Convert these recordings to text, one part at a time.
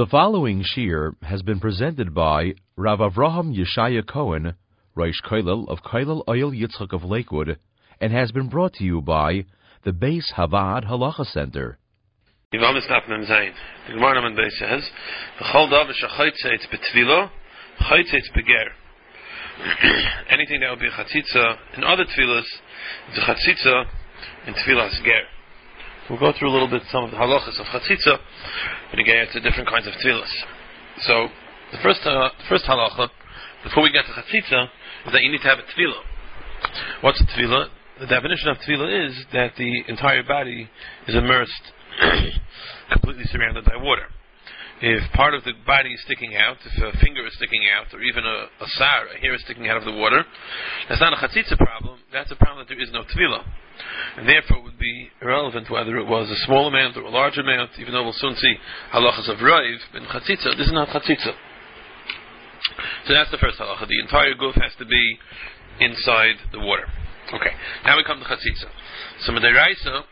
The following shir has been presented by Rav Avraham Yeshaya Cohen, Rosh Koilel of Koilel Oil Yitzchak of Lakewood, and has been brought to you by the Beis Havad Halacha Center. The Gemara Naman Beis says, "V'chol davar shachaytze it's betvilo, chaytze it's beger." Anything that would be a chatzitza in other tevilas, it's a chatzitza in tevilas ger. We'll go through a little bit some of the halachas of chatzitza, but again, it's a different kinds of tevilas. So, the first, uh, first halacha, before we get to chatzitza, is that you need to have a tevilah. What's a tevilah? The definition of tevilah is that the entire body is immersed, completely surrounded by water. If part of the body is sticking out, if a finger is sticking out, or even a, a sar, a hair is sticking out of the water, that's not a chatzitza problem, that's a problem that there is no tevilah. And therefore it would be irrelevant whether it was a small amount or a large amount, even though we'll soon see halachas of raiv and chatzitza. This is not chatzitza. So that's the first halacha. The entire goof has to be inside the water. Okay, now we come to chatzitza. So Mederaisa,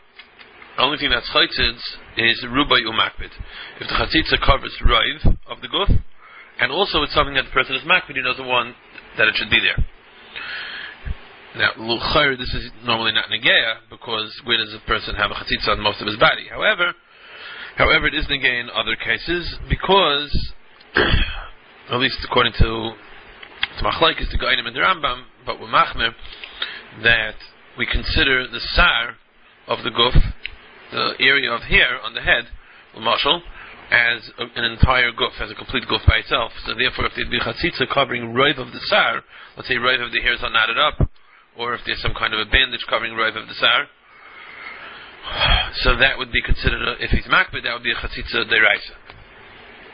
the only thing that's chaitzitz is rubai umakbid. If the chatzitza covers raiv of the goof, and also it's something that the person is makbid, he doesn't want that it should be there. Now, luchayr, this is normally not negeya because where does a person have a chatzitza on most of his body? However, however, it is negeya in other cases because, at least according to to machlaikis, the Gainim and the Rambam, but with machmer, that we consider the sar of the guf, the area of hair on the head, mashal, as a, an entire guf, as a complete guf by itself. So therefore, if there'd be chatzitza covering rive of the sar, let's say rive of the hairs are knotted up, or if there's some kind of a bandage covering rive of the sar, so that would be considered, a, if he's makbid, that would be a chatzitza deraisa.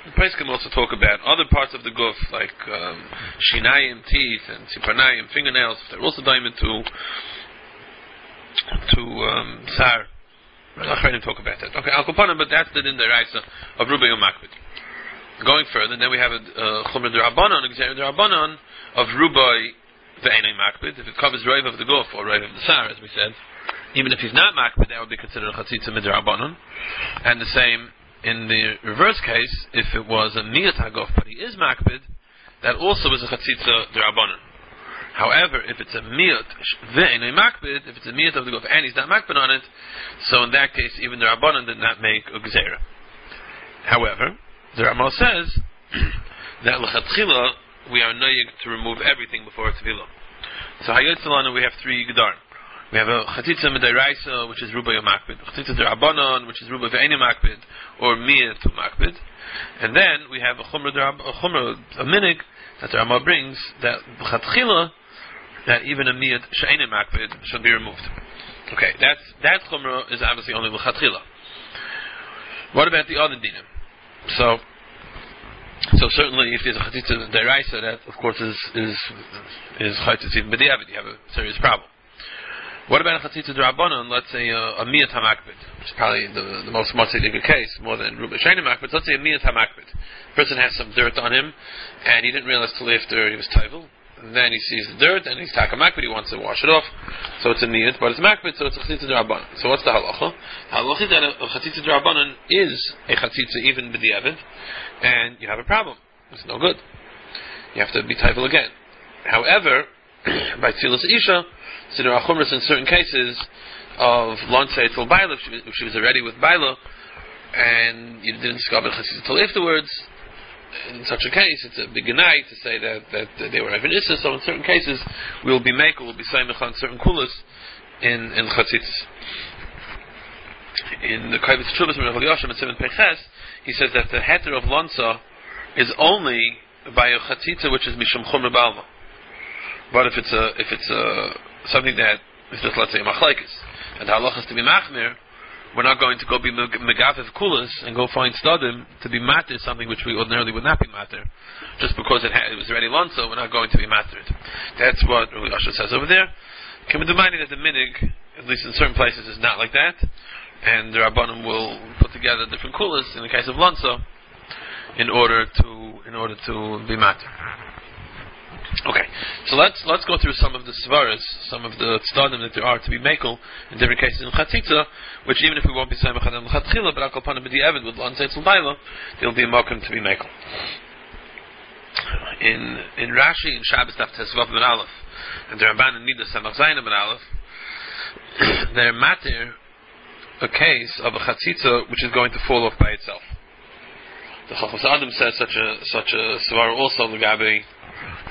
The price can also talk about other parts of the guf, like um, shinayim, teeth, and sipanayim, fingernails, if they're also diamond to to um, sar. I'm going to talk about that. Okay, al but that's the din deraisa of Rubai Makbid. Going further, then we have a Chumra Derabanan, a Derabanan of Rubai Makbid, if it covers Raiv of the Guf or Raiv of the Sar, as we said, even if he's not Makbid, that would be considered a Chatzitza Midrabanan. And the same in the reverse case, if it was a Miyat HaGuf, but he is Makbid, that also is a Chatzitza Derabanan. However, if it's a Miyat Ve'enei Makbid, if it's a Miyat of the Guf and he's not Makbid on it, so in that case, even the Rabbanan did not make a Gezerah. However, the Ramal says that L'chatchila we are noyig to remove everything before tevilah. So hayotzalana we have three gedarim. We have a chatitza medayraisa, which is ruba makbid, chatitza derabanan, which is ruba ve'eni makbid, or to makbid, and then we have a chumra a chumra a minig that the Rama brings that chatchila that even a miyah she'eni makbid should be removed. Okay, that's that chumra is obviously only l'chatchila. What about the other dinim? So so certainly, if there's a chatzitza deraisa, that of course is is is chatzitza even b'diavad. You have a serious problem. What about a chatzitza derabanan? Let's say uh, a, a miyat hamakbid, which is probably the, the most matzah case, more than ruba shayna. Let's say a miyat hamakbid. person has some dirt on him, and he didn't realize till after he was toivel. And then he sees the dirt, and he's taka makbid. He wants to wash it off, so it's a miyat, but it's makbid, so it's a chatzitza derabanan. So what's the halacha? Halacha is that a, chatzitza derabanan is a chatzitza even b'diavad and you have a problem. It's no good. You have to be typal again. However, by tzilas isha, so there are chumras in certain cases of lansei till baila, if, she was already with baila, and you didn't discover chassid till afterwards. In such a case, it's a big night to say that, that, they were Evanissa. So in certain cases, we will be make, we'll be saying on certain kulas in in chatzitz. In the Kaivis Chuvas Rav Yashim and Simon Peches, he says that the heter of lanza is only by a chatzitza which is mishum chumra balma. But if it's a if it's a something that is just let's say a machlekes and the halach is to be machmir, we're not going to go be megaviv kulas and go find stadim to be matter something which we ordinarily would not be matter, just because it, had, it was already lanza. We're not going to be mattered. That's what Rabbi Asher says over there. Can we remind that the minig, at least in certain places, is not like that and the Rabbanim will put together different kulas in the case of Lanza in order to in order to be matter. Okay, so let's let's go through some of the svaras, some of the tzadim that there are to be makel in different cases in chatzitza, which even if we won't be saying mechadam l'chatchila, but akol panim b'di'evid with lan seitzel baila, there'll be a mokum to be makel. In in Rashi in Shabbos Daf Tesvav Ben Aleph, and the Ramban in Nida Samach Zayin Ben Aleph, they're matir a case of a chatzitza which is going to fall off by itself. The Chachmas Adam says such a such a svar also the Gabi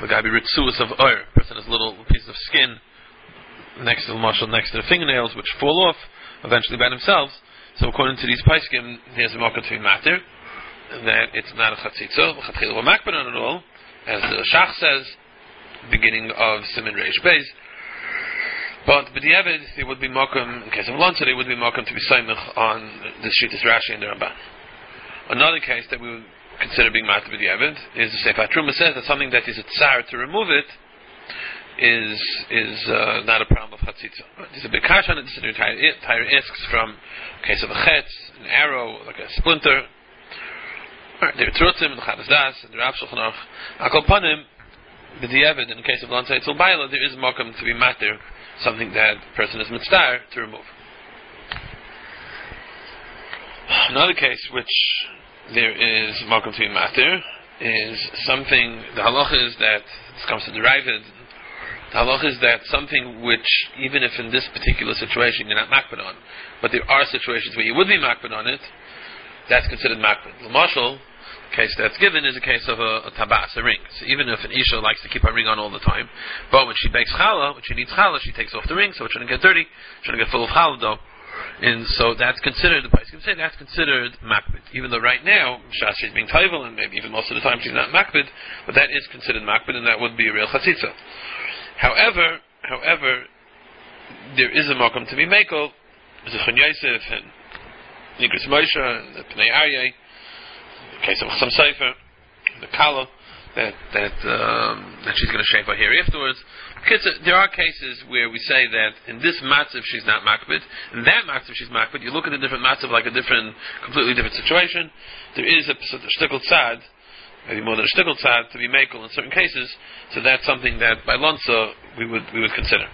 the ritzuas of oir. Person has little pieces of skin next to the muscle, next to the fingernails, which fall off eventually by themselves. So according to these paiskim, there's a mocha between matter that it's not a chatzitzo, chatchil makban on it all, as the Shach says, beginning of Simon Reish Beis. But b'diavad, it would be mokum in case of Lanza, it would be mokum to be saimach on the Shittas Rashi and the Ramban. Another case that we would consider being matter b'diavad is the Sefer Truma says that something that is a tsar to remove it is is uh, not a problem of chatzitza. There's a big kash on it. This is entire entire asks from a case of a chetz, an arrow, like a splinter. There are trutzim and and the Rav Shulchan Aruch. Panim b'diavad in the case of lansay tzul there is mokum to be matter something that person is mitzvah to remove. Another case which there is Malcolm to be is something, the halacha is that, this comes to derive it, the halacha is that something which, even if in this particular situation you're not makbid on, but there are situations where you would be makbid on it, that's considered makbid. The marshal case that's given is a case of a, a tabas, a ring. So even if an isha likes to keep her ring on all the time, but when she bakes challah, when she needs challah, she takes off the ring so it shouldn't get dirty, shouldn't get full of challah dough. And so that's considered, the price can say that's considered makbid. Even though right now, Shas is being taival, and maybe even most of the time she's not makbid, but that is considered makbid, and that would be a real chatzitza. However, however, there is a makom to be makel, Zechon Yosef, and Nigris Moshe, and the Pnei Aryeh, the case of Chasam Sofer, the Kala, that that um, that she's going to shave her hair afterwards. Because There are cases where we say that in this matzav she's not makbid, in that matzav she's makbid. You look at the different matzav like a different, completely different situation. There is a shtickle tzad, maybe more than a shtickle tzad, to be makel in certain cases. So that's something that by lonsa we would we would consider.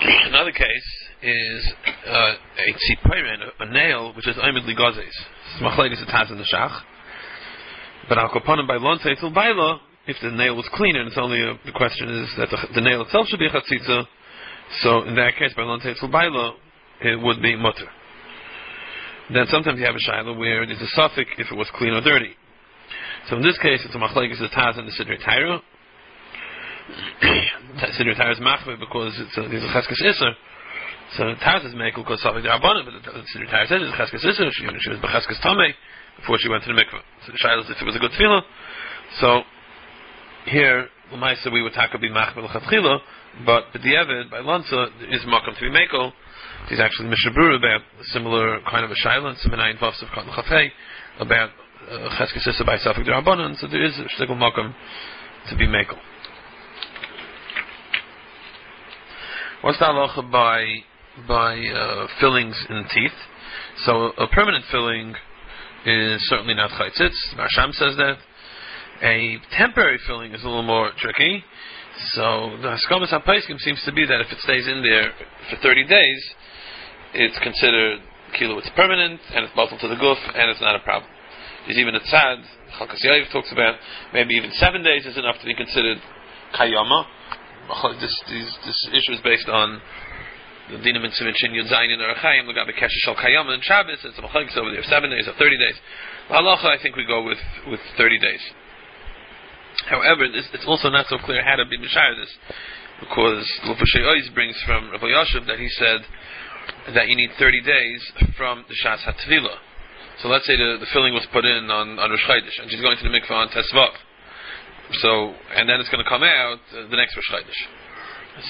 Another case is uh, a tzipirin, a, a nail, which is oimid ligazes. Machlekes it has in the shach. But al kopanim by lonsa etzul baila, if the nail was clean and it's only a, the question is that the, the, nail itself should be a chatzitza, so in that case, by lonteitzel baila, it would be mutter. Then sometimes you have a shaila where there's a suffix if it was clean or dirty. So in this case, it's a machlekes the taz and the siddur taira. siddur taira is machme because it's a, there's a cheskes iser. So taz is mekel because suffix derabbanim, but the taira says it's a cheskes iser. She, she was becheskes tamei before she went to the mikveh. So the shaila is if it was a good tevilah. So here, Lamaisa, we would taka be machmel chatchila, but b'di'evid, by Lanza, is makom to be makel. He's actually Mishabur about a similar kind of a shaila, and Simenayin Vavs of Katan Chafei, about uh, Cheskesissa by Safik Darabanan, so there is a shtickle makom to be makel. What's the halacha by, by uh, fillings in teeth? So a permanent filling is certainly not chaytzitz. Maharsham says that a temporary filling is a little more tricky. So the Haskamas HaPaiskim seems to be that if it stays in there for 30 days, it's considered kilo, it's permanent, and it's bottled to the goof, and it's not a problem. There's even a tzad, Chalkas Yair talks about, maybe even seven days is enough to be considered kayama. This, this, this issue is based on the dinam in Simichin Yud Zayin in Arachayim, Lagabe Kesha Shal Kayama and Shabbos, it's a Machalkis over there, seven days or 30 days. Halacha, I think we go with, with 30 days. However, this, it's also not so clear how to be Mishar this, because Lufashay always brings from Rabbi Yashiv that he said that you need 30 days from the Shas HaTvila. So let's say the, the filling was put in on, on Rosh Chodesh, and she's going to the mikvah on Tesvav. So, and then it's going to come out uh, the next Rosh Chodesh.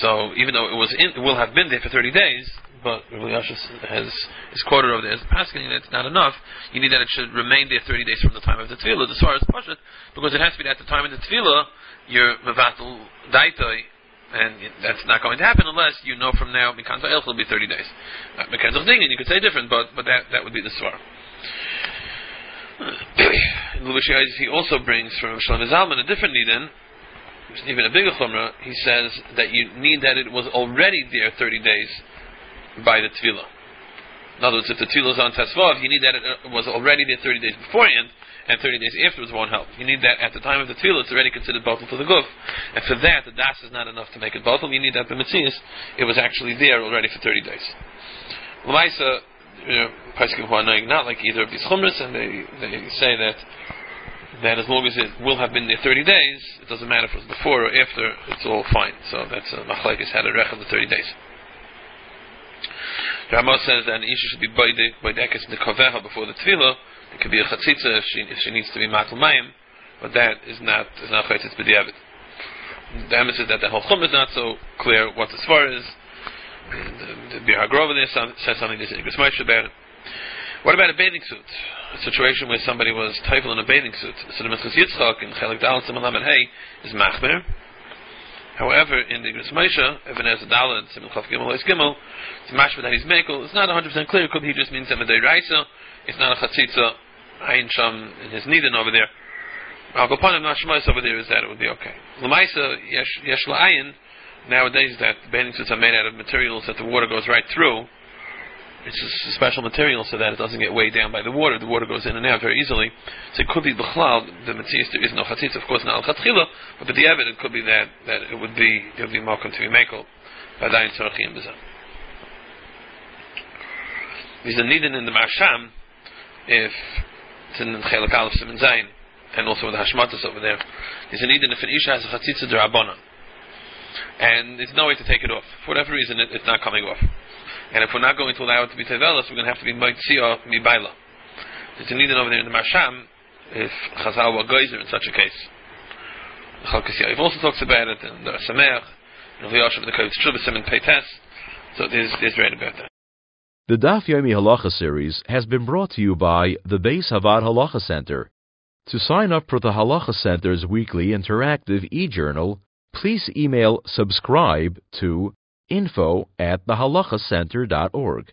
So, even though it was in, it will have been there for 30 days, but Rabbi Yashis has is quoted over there as paskin it's not enough. You need that it should remain there 30 days from the time of the tevilah, as far as pashat, because it has to be at the time of the tevilah, you're mevatel daitoi, and that's not going to happen unless you know from now Mikanta Elch will be 30 days. Mikanta Dingin, you could say different, but, but that, that would be the svar. he also brings from Shlomo Zalman a different nidin, even a bigger chumrah. He says that you need that it was already there 30 days by the tevilah. In other words, if the tevilah is on Tesvav, you need that it was already there 30 days beforehand, and 30 days afterwards won't help. You need that at the time of the tevilah, it's already considered bottle for the guf. And for that, the das is not enough to make it bottle. You need that b'metzias. It was actually there already for 30 days. Lamaisa, you know, not like either of these chumras, and they, they say that that as long as it will have been there 30 days, it doesn't matter if it was before or after, it's all fine. So that's uh, a machlekes had a rech of the 30 days. Ramos says that an isha should be boidekes in the kaveha before the tevilah. It could be a chatzitza if she, if she needs to be matul mayim, but that is not is not chatzitz b'diavad. The emes is that the whole chum is not so clear what the svar is. Um, the, the Bir Hagrova there says something in Gusmaish about. What about a bathing suit? A situation where somebody was typal in a bathing suit. So the Minchas Yitzchak in Chelik Dal Simon Hey is machmer. However, in the Igros Moshe, even as a Dalet, Simon Chav Gimel, Lois Gimel, it's mashma that he's mekel. It's not 100% clear. It could be he just means Evedei Raisa. It's not a Chatzitza, Ayin Sham, in his Nidin over there. Al Gopanim, not Shmois over there, is that it would be okay. Lamaisa, Yesh La'ayin, nowadays that bathing suits are made out of materials that the water goes right through. It's a special material so that it doesn't get weighed down by the water. The water goes in and out very easily. So it could be b'chlal, the mitzvah there is no chatzitz, of course, not al chatchila, but the evidence could be that, that it would be, it would be malkum to be mekel, b'adayin tzorachim b'zah. There's a nidin in the Maharsham, if it's in Chelak Aleph Simon Zayin, and also with the Hashmatas over there, there's a nidin if an Isha has a chatzitza derabana, and there's no way to take it off. For whatever reason, it, it's not coming off. And if we're not going to allow it to be tevelas, we're going to have to be moitzia mibaila. It's a nidin over there in the Maharsham, if Chazal were geyser in such a case. Chalkas Yair also talks about it, and the Sameach, and the Yashav, the Kovetz Shubbasim, and Peites. So there's, there's right about that. The Daf Yomi Halacha series has been brought to you by the Beis Havad Halacha Center. To sign up for the Halacha Center's weekly interactive e-journal, please email subscribe to info at thehalachacenter.org.